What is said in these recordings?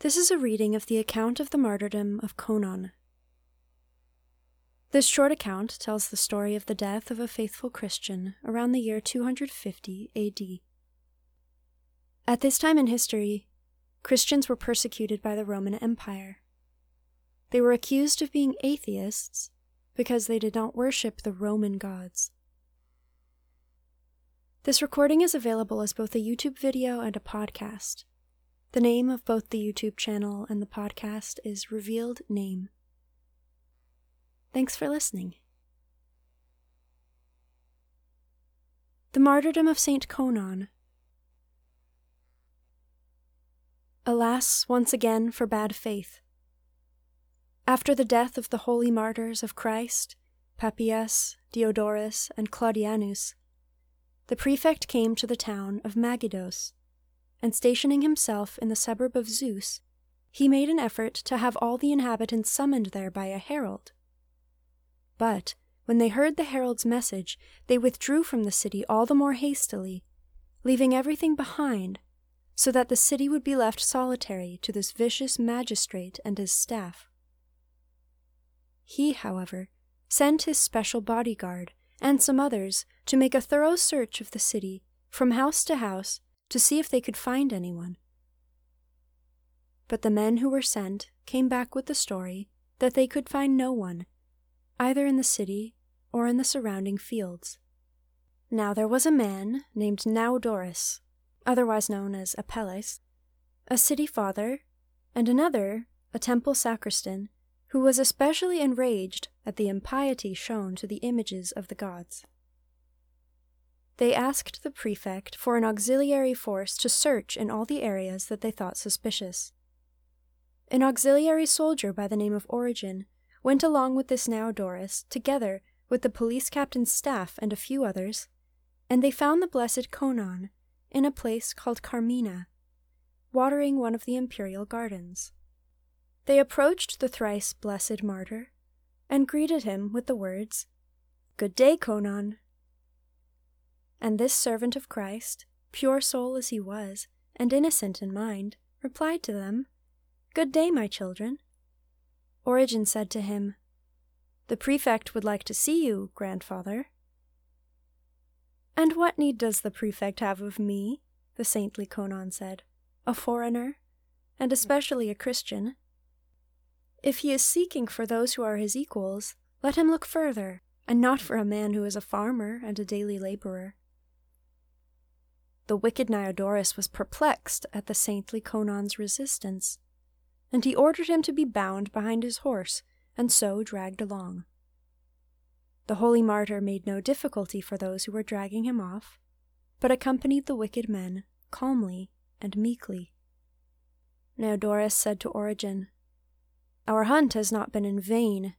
This is a reading of the account of the martyrdom of Conon. This short account tells the story of the death of a faithful Christian around the year 250 AD. At this time in history, Christians were persecuted by the Roman Empire. They were accused of being atheists because they did not worship the Roman gods. This recording is available as both a YouTube video and a podcast. The name of both the YouTube channel and the podcast is Revealed Name. Thanks for listening. The Martyrdom of St. Conon. Alas, once again, for bad faith. After the death of the holy martyrs of Christ, Papias, Diodorus, and Claudianus, the prefect came to the town of Magydos and stationing himself in the suburb of Zeus, he made an effort to have all the inhabitants summoned there by a herald. But when they heard the herald's message, they withdrew from the city all the more hastily, leaving everything behind, so that the city would be left solitary to this vicious magistrate and his staff. He, however, sent his special bodyguard and some others to make a thorough search of the city, from house to house, to see if they could find anyone. But the men who were sent came back with the story that they could find no one, either in the city or in the surrounding fields. Now there was a man named Naudorus, otherwise known as Apelles, a city father, and another, a temple sacristan, who was especially enraged at the impiety shown to the images of the gods. They asked the prefect for an auxiliary force to search in all the areas that they thought suspicious. An auxiliary soldier by the name of Origen went along with this Naudorus, together with the police captain's staff and a few others, and they found the blessed Conon in a place called Carmina, watering one of the imperial gardens. They approached the thrice blessed martyr and greeted him with the words, Good day, Conon. And this servant of Christ, pure soul as he was, and innocent in mind, replied to them, Good day, my children. Origen said to him, The prefect would like to see you, grandfather. And what need does the prefect have of me? the saintly Conon said, a foreigner, and especially a Christian. If he is seeking for those who are his equals, let him look further, and not for a man who is a farmer and a daily laborer. The wicked Niodorus was perplexed at the saintly Conon's resistance, and he ordered him to be bound behind his horse, and so dragged along. The holy martyr made no difficulty for those who were dragging him off, but accompanied the wicked men calmly and meekly. Niodorus said to Origen, Our hunt has not been in vain.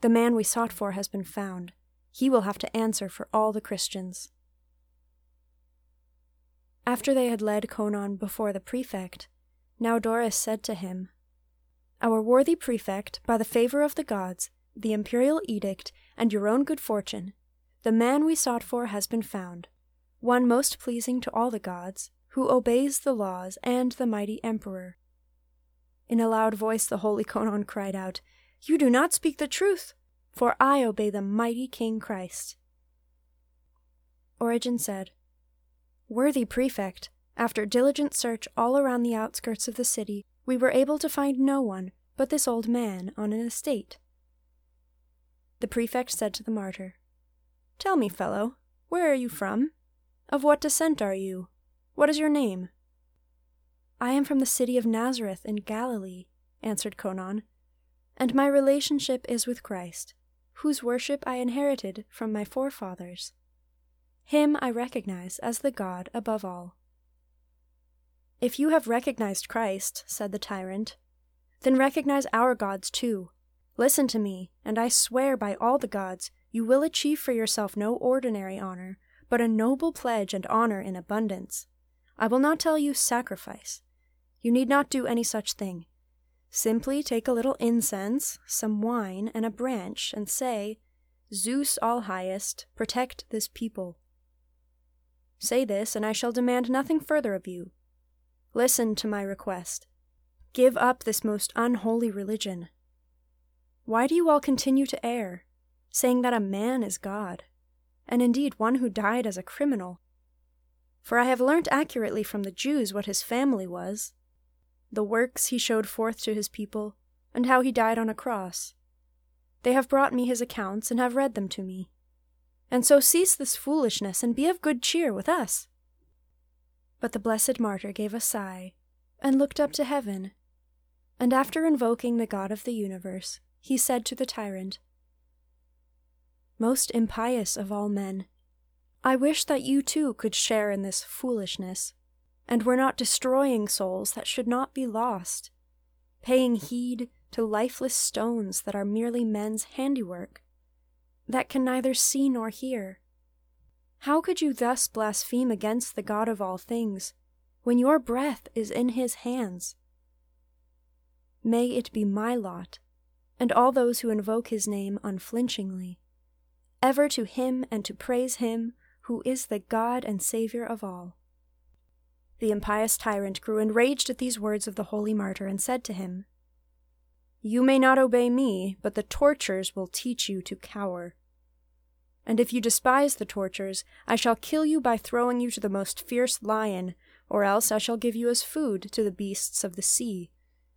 The man we sought for has been found. He will have to answer for all the Christians. After they had led Conon before the prefect, Naudorus said to him, Our worthy prefect, by the favor of the gods, the imperial edict, and your own good fortune, the man we sought for has been found, one most pleasing to all the gods, who obeys the laws and the mighty emperor. In a loud voice the holy Conon cried out, You do not speak the truth, for I obey the mighty King Christ. Origen said, Worthy prefect, after diligent search all around the outskirts of the city, we were able to find no one but this old man on an estate. The prefect said to the martyr, Tell me, fellow, where are you from? Of what descent are you? What is your name? I am from the city of Nazareth in Galilee, answered Conon, and my relationship is with Christ, whose worship I inherited from my forefathers. Him I recognize as the God above all. If you have recognized Christ, said the tyrant, then recognize our gods too. Listen to me, and I swear by all the gods you will achieve for yourself no ordinary honor, but a noble pledge and honor in abundance. I will not tell you sacrifice. You need not do any such thing. Simply take a little incense, some wine, and a branch, and say, Zeus all highest, protect this people. Say this, and I shall demand nothing further of you. Listen to my request. give up this most unholy religion. Why do you all continue to err, saying that a man is God, and indeed one who died as a criminal? For I have learnt accurately from the Jews what his family was, the works he showed forth to his people, and how he died on a cross. They have brought me his accounts and have read them to me. And so cease this foolishness and be of good cheer with us. But the blessed martyr gave a sigh and looked up to heaven. And after invoking the God of the universe, he said to the tyrant, Most impious of all men, I wish that you too could share in this foolishness, and were not destroying souls that should not be lost, paying heed to lifeless stones that are merely men's handiwork, that can neither see nor hear. How could you thus blaspheme against the God of all things, when your breath is in his hands? May it be my lot, and all those who invoke his name unflinchingly, ever to him and to praise him who is the God and Saviour of all. The impious tyrant grew enraged at these words of the holy martyr and said to him, You may not obey me, but the tortures will teach you to cower. And if you despise the tortures, I shall kill you by throwing you to the most fierce lion, or else I shall give you as food to the beasts of the sea,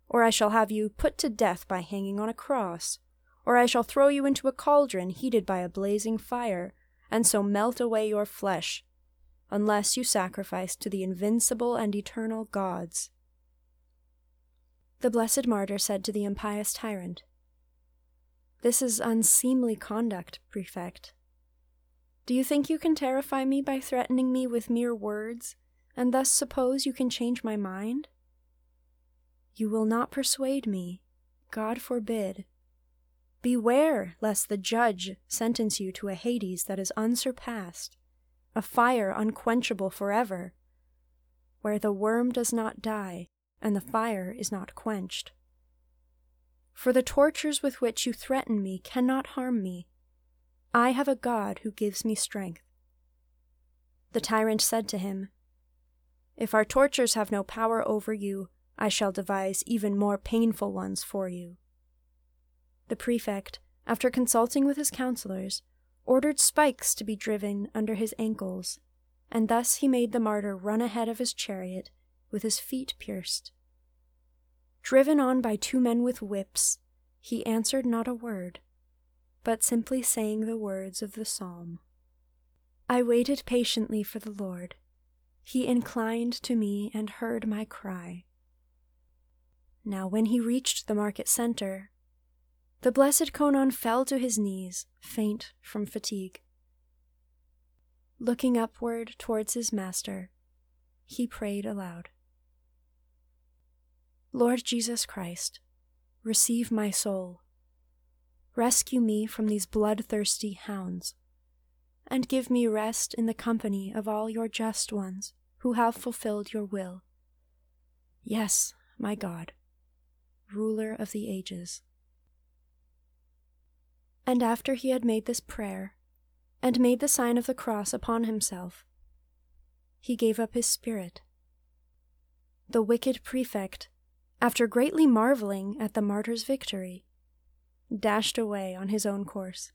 or I shall have you put to death by hanging on a cross, or I shall throw you into a cauldron heated by a blazing fire, and so melt away your flesh, unless you sacrifice to the invincible and eternal gods. The blessed martyr said to the impious tyrant, This is unseemly conduct, prefect. Do you think you can terrify me by threatening me with mere words, and thus suppose you can change my mind? You will not persuade me. God forbid. Beware lest the judge sentence you to a Hades that is unsurpassed, a fire unquenchable forever, where the worm does not die and the fire is not quenched. For the tortures with which you threaten me cannot harm me I have a God who gives me strength. The tyrant said to him, If our tortures have no power over you, I shall devise even more painful ones for you. The prefect, after consulting with his counselors, ordered spikes to be driven under his ankles, and thus he made the martyr run ahead of his chariot with his feet pierced. Driven on by two men with whips, he answered not a word but simply saying the words of the psalm. I waited patiently for the Lord. He inclined to me and heard my cry. Now, when he reached the market center, the blessed Conon fell to his knees, faint from fatigue. Looking upward towards his master, he prayed aloud Lord Jesus Christ, receive my soul Rescue me from these bloodthirsty hounds, and give me rest in the company of all your just ones who have fulfilled your will. Yes, my God, ruler of the ages. And after he had made this prayer, and made the sign of the cross upon himself, he gave up his spirit. The wicked prefect, after greatly marveling at the martyr's victory, dashed away on his own course.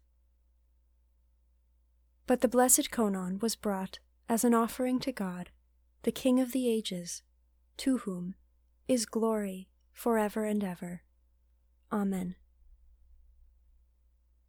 But the blessed Conon was brought as an offering to God, the King of the ages, to whom is glory for ever and ever. Amen.